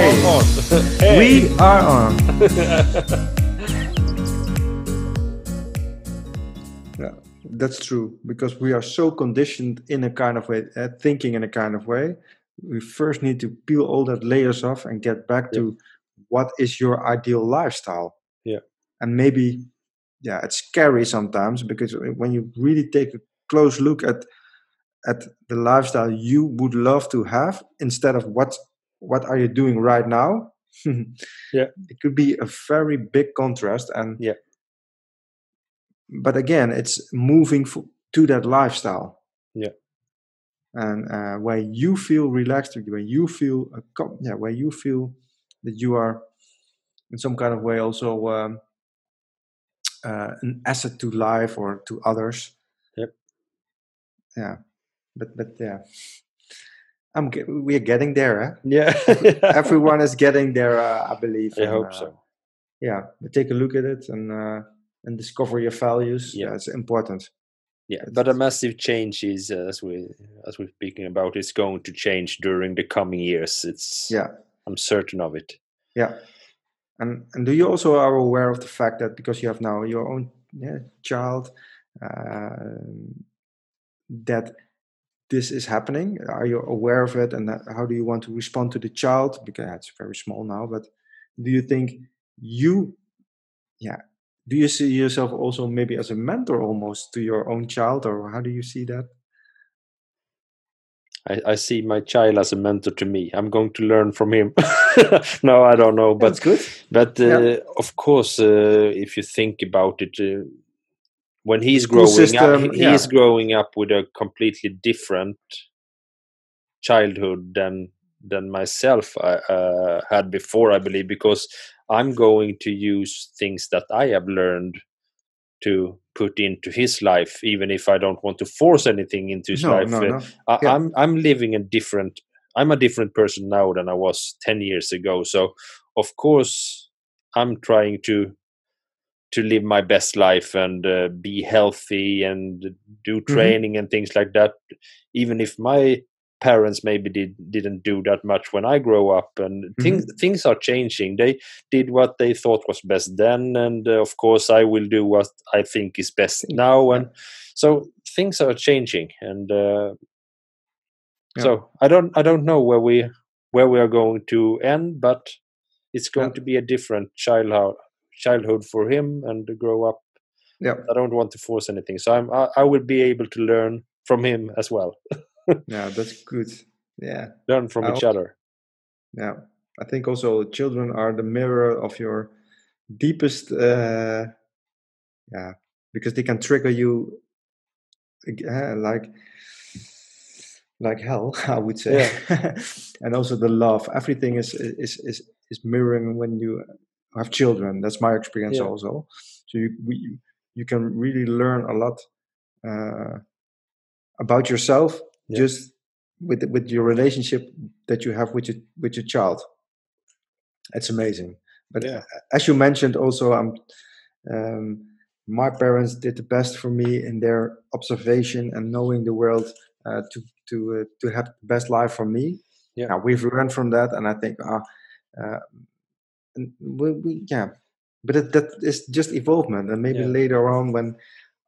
we Hey. are on. Hey. We are on. yeah, that's true because we are so conditioned in a kind of way, uh, thinking in a kind of way. We first need to peel all that layers off and get back to what is your ideal lifestyle. Yeah. and maybe, yeah, it's scary sometimes because when you really take a close look at at the lifestyle you would love to have instead of what what are you doing right now Yeah. it could be a very big contrast and Yeah. but again it's moving f- to that lifestyle Yeah. and uh, where you feel relaxed where you feel a com- yeah where you feel that you are in some kind of way also um, uh, an asset to life or to others Yep. yeah but but yeah i'm ge- we're getting there eh? Yeah. everyone is getting there uh, i believe I and, hope uh, so. yeah but take a look at it and uh, and discover your values Yeah. yeah it's important Yeah, but a massive change is, uh, as we as we're speaking about, is going to change during the coming years. It's yeah I'm certain of it. yeah and and do you also are aware of the fact that because you have now your own yeah, child uh, that this is happening are you aware of it and how do you want to respond to the child because it's very small now but do you think you yeah do you see yourself also maybe as a mentor almost to your own child or how do you see that I, I see my child as a mentor to me. I'm going to learn from him. no, I don't know, but that's good but uh, Yeah. of course, uh, if you think about it, uh, when he's growing system, up, he yeah. is growing up with a completely different childhood than than myself I, uh, had before. I believe because I'm going to use things that I have learned to put into his life, even if I don't want to force anything into his no life. no Uh, no I, Yeah. I'm I'm living a different. I'm a different person now than I was ten years ago. So of course I'm trying to to live my best life and uh, be healthy and do training and things like that. Even if my parents maybe did didn't do that much when I grow up, and things things are changing. They did what they thought was best then, and uh, of course I will do what I think is best now. And so things are changing, and uh, Yeah. so I don't I don't know where we where we are going to end, but it's going Yeah. to be a different childhood childhood for him and grow up. yeah I don't want to force anything, so I'm I, I will be able to learn from him as well, yeah that's good yeah learn from I each also- other. Yeah, I think also children are the mirror of your deepest, uh, yeah, because they can trigger you uh, like like hell, I would say, Yeah. and also the love. Everything is is is is mirroring when you have children. That's my experience Yeah. also. So you we, you can really learn a lot uh, about yourself Yeah. just with with your relationship that you have with your with your child. It's amazing. But Yeah. as you mentioned, also, um, um, my parents did the best for me in their observation and knowing the world uh, to to uh, to have the best life for me. Yeah. Now we've learned from that, and I think, ah, uh, and we, we, yeah, but it, that is just evolvement, and maybe Yeah. later on when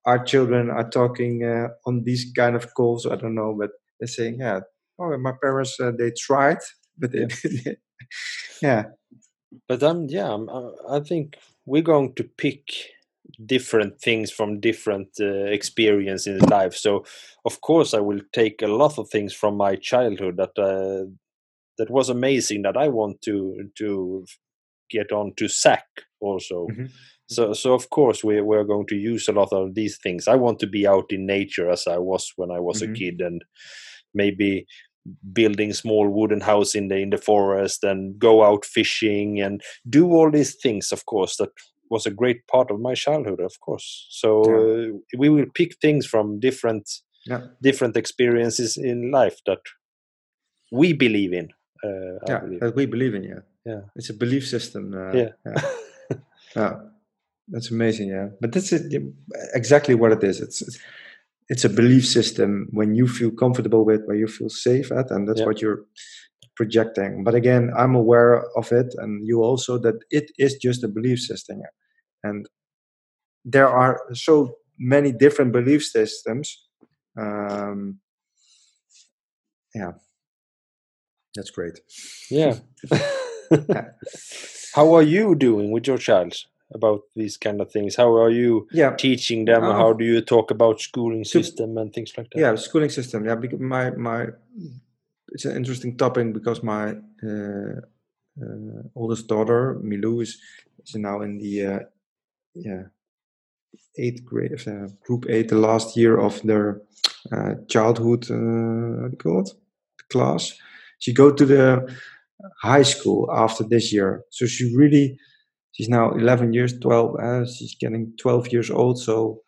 our children are talking uh, on these kind of calls, I don't know, but they're saying, yeah, oh, my parents uh, they tried, but they, yeah, But um, yeah, I'm, I I think we're going to pick different things from different uh, experience in life. So, of course, I will take a lot of things from my childhood that uh, that was amazing that I want to to get on to Zach also. Mhm. So, so of course, we we're going to use a lot of these things. I want to be out in nature as I was when I was Mhm. a kid, and maybe building small wooden house in the in the forest and go out fishing and do all these things of course that was a great part of my childhood of course so uh, we will pick things from different Yeah. different experiences in life that we believe in yeah, believe. that we believe in. Yeah, Yeah. it's a belief system. Uh, Yeah. yeah. Yeah. that's amazing. Yeah, but that's it, exactly what it is. It's it's- it's a belief system when you feel comfortable with, where you feel safe at, and that's Yeah. what you're projecting. But again, I'm aware of it, and you also that it is just a belief system, and there are so many different belief systems. Um, yeah, that's great. Yeah. How are you doing with your child about these kind of things? How are you Yeah, teaching them? Oh. How do you talk about schooling system and things like that? yeah, schooling system. Yeah, because my my it's an interesting topic because my uh, uh, oldest daughter Milou is is now in the uh, yeah eighth grade, uh, group eight, the last year of their uh, childhood. Uh, how do you call it? Class. She go to the high school after this year, so she really she's now 11 years 12 uh, she's getting 12 years old so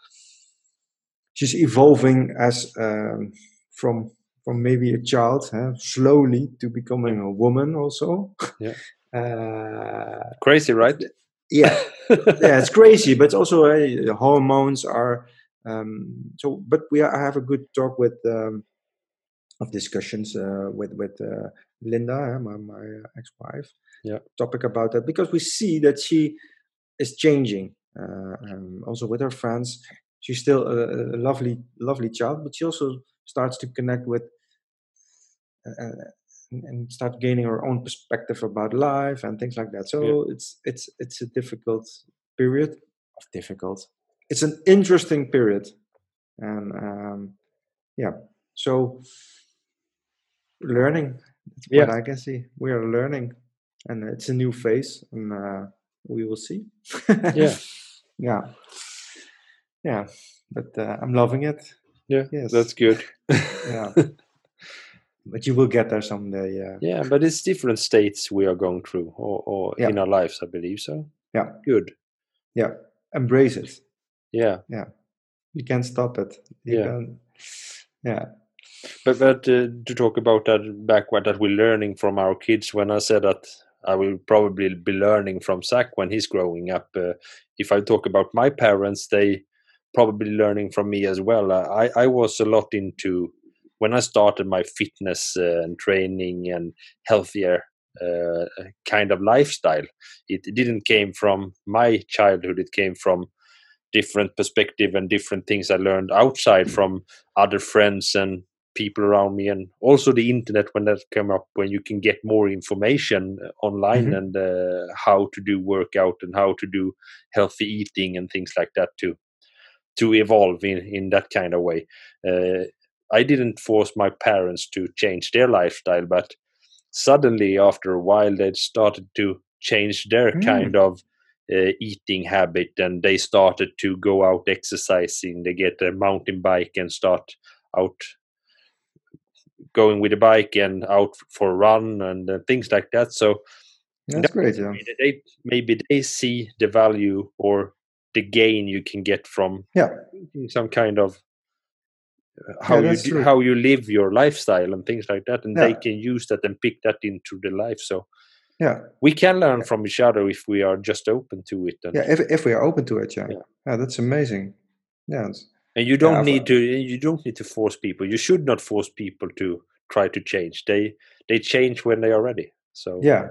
she's evolving as um, from from maybe a child huh, slowly to becoming a woman also Yeah. uh, Crazy, right? yeah yeah it's crazy but also uh, hormones are um, so but we are, i have a good talk with um, of discussions uh, with with uh, linda uh, my, my ex-wife Yeah. topic about that because we see that she is changing uh, um, also with her friends. She's still a, a lovely lovely child but she also starts to connect with uh, and- start gaining her own perspective about life and things like that. So it's it's it's a difficult period. Of difficult. It's an interesting period. And um yeah. So learning that's what Yeah. i can see we are learning and it's a new phase and uh, we will see Yeah. yeah yeah but uh, i'm loving it Yeah, yes that's good. yeah but you will get there someday yeah yeah, but it's different states we are going through, or, or Yeah. in our lives, I believe. So yeah good. yeah embrace it Yeah. Yeah, you can't stop it you Yeah. can yeah but but uh, to talk about that backward that we're learning from our kids. When I said that I will probably be learning from Zach when he's growing up. Uh, if I talk about my parents, they probably learning from me as well. Uh, I I was a lot into when I started my fitness uh, and training and healthier uh, kind of lifestyle. It didn't came from my childhood. It came from different perspective and different things I learned outside from other friends and people around me and also the internet when that came up when you can get more information uh, online Mhm. and uh, how to do workout and how to do healthy eating and things like that to to evolve in in that kind of way uh, i didn't force my parents to change their lifestyle but suddenly after a while they started to change their Mm. kind of uh, eating habit and they started to go out exercising they get a mountain bike and start out going with a bike and out for a run and uh, things like that. So that's great yeah. maybe they maybe they see the value or the gain you can get from yeah. some kind of uh, how you do, how you live your lifestyle and things like that and they can use that and pick that into the life. So yeah. we can learn Yeah. from each other if we are just open to it and, yeah if, if we are open to it yeah. Yeah. yeah, that's amazing. Yeah and you don't need to you don't need to force people. You should not force people to try to change. They they change when they are ready so. Yeah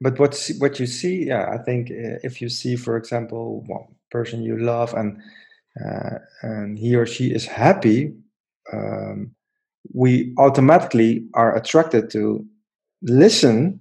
but what's what you see yeah i think uh, if you see for example one person you love and uh, and he or she is happy um, we automatically are attracted to listen.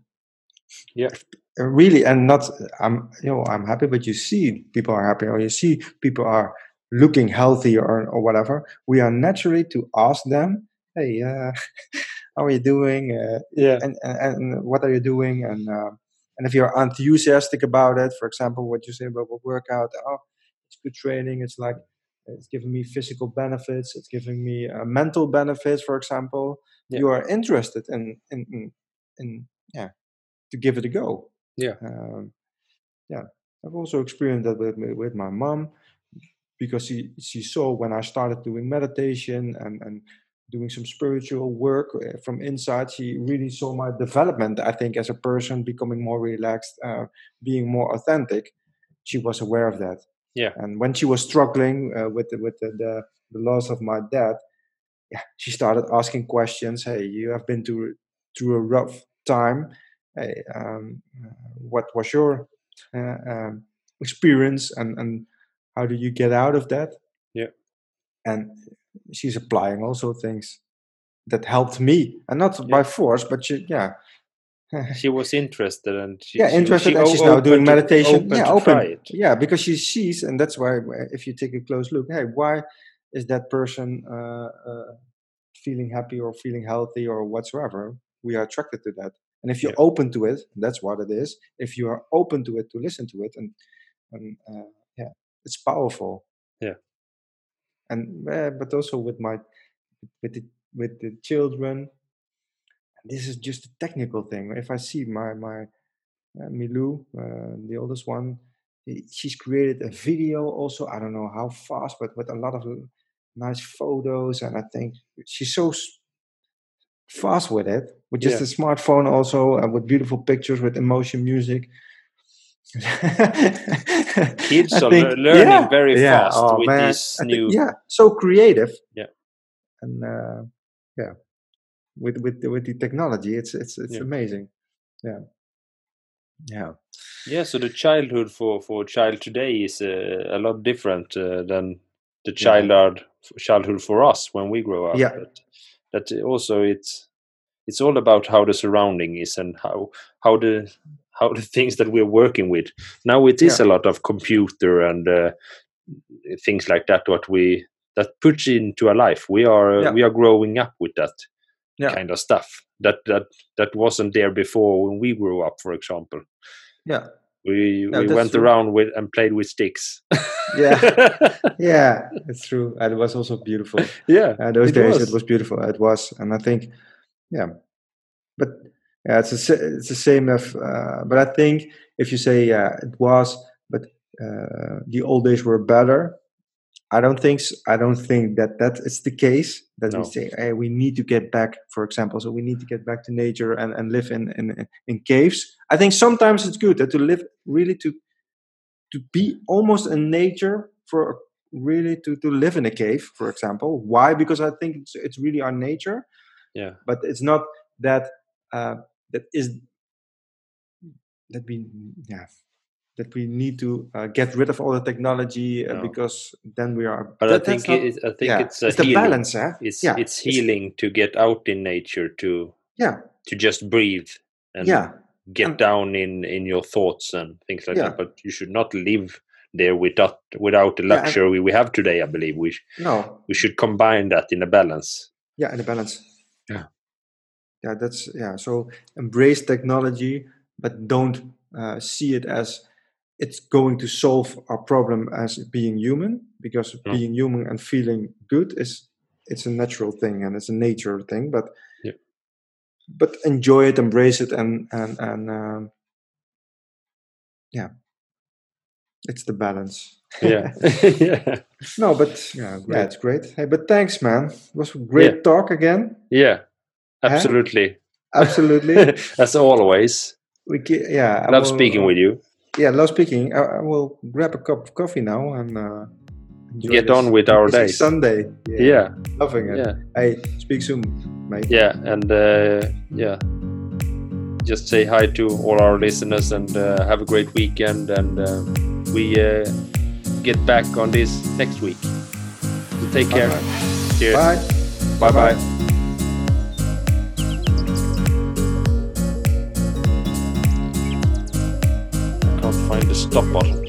Yeah. really and not i'm you know i'm happy but you see people are happy or you see people are looking healthy or, or whatever we are naturally to ask them hey uh, how are you doing uh, yeah and, and and what are you doing and uh, and if you're enthusiastic about it for example what you say about what workout oh it's good training it's like it's giving me physical benefits it's giving me uh, mental benefits for example Yeah. you are interested in in, in in yeah to give it a go Yeah. um, yeah i've also experienced that with my- with my mom because she she saw when i started doing meditation and and doing some spiritual work uh, from inside she really saw my development i think as a person becoming more relaxed uh, being more authentic she was aware of that Yeah. and when she was struggling uh, with the, with the, the the loss of my dad yeah she started asking questions hey you have been through through a rough time. Hey, um, what was your uh, um, experience, and and how do you get out of that? Yeah. And she's applying also things that helped me, and not Yeah. by force, but she, yeah, she was interested and she, yeah, interested, she and she's now doing to- meditation. open yeah, open. it. Yeah, because she sees, and that's why uh, if you take a close look, hey, why is that person uh, uh, feeling happy or feeling healthy or whatsoever? We are attracted to that, and if you're Yeah. open to it, that's what it is. If you are open to it, to listen to it, and and uh, yeah, it's powerful. Yeah. And uh, but also with my with the with the children. This is just a technical thing. If I see my my uh, Milou, uh, the oldest one, she's created a video also. I don't know how fast, but with a lot of nice photos. And I think she's so fast with it, with just Yeah. a smartphone also, and with beautiful pictures, with emotion music. Kids are think- learning yeah, very yeah, fast oh, with man, these I think- new. yeah, so creative. Yeah. and uh, yeah, with with the, with the technology, it's it's it's Yeah. amazing. Yeah, yeah. Yeah, so the childhood for for child today is uh, a lot different uh, than the childhood childhood for us when we grow up. Yeah. But that also it's it's all about how the surrounding is and how how the how the things that we're working with. Now it is a lot of computer and uh, things like that. What we that puts into our life. We are Yeah. we are growing up with that Yeah. kind of stuff. That that that wasn't there before when we grew up. For example, Yeah, we we went true. around with and played with sticks. yeah, yeah. It's true, and it was also beautiful. yeah, Uh, those It days, was. it was beautiful. It was, and I think, yeah, but yeah, it's a, it's the same. If, uh, but I think if you say yeah, it was, but uh, the old days were better. I don't think I don't think that that is the case. That No. we say, hey, we need to get back, for example, so we need to get back to nature and, and live in, in in caves. I think sometimes it's good that to live really to to be almost in nature for really to, to live in a cave, for example. Why? Because I think it's, it's really our nature, yeah, but it's not that uh, that is that we yeah that we need to uh, get rid of all the technology uh, No. because then we are. but I think not- it, I think yeah, it's a the healing. balance, eh? It's yeah, it's healing to get out in nature to Yeah, to just breathe and yeah, get and- down in in your thoughts and things like Yeah. that. But you should not live there without without the Yeah, and- luxury we have today. I believe we no, we should combine that in a balance. yeah, in a balance. Yeah. Yeah, that's yeah. So embrace technology, but don't uh, see it as it's going to solve our problem as being human because No. being human and feeling good is it's a natural thing and it's a nature thing but Yeah. but enjoy it embrace it and and and um, yeah it's the balance Yeah, yeah, no but yeah, yeah it's great hey but thanks man it was a great Yeah. talk again yeah. Absolutely, absolutely. As always. we ca- yeah I Love will, speaking uh, with you. yeah love speaking. I, I will grab a cup of coffee now and uh, Get this on with our day. Sunday. Yeah, loving it. Yeah. hey speak soon mate. Yeah and uh, yeah. Just say hi to all our listeners and uh, have a great weekend and uh, we uh, get back on this next week. So take care. Bye-bye. cheers. Bye. Bye bye find the stop button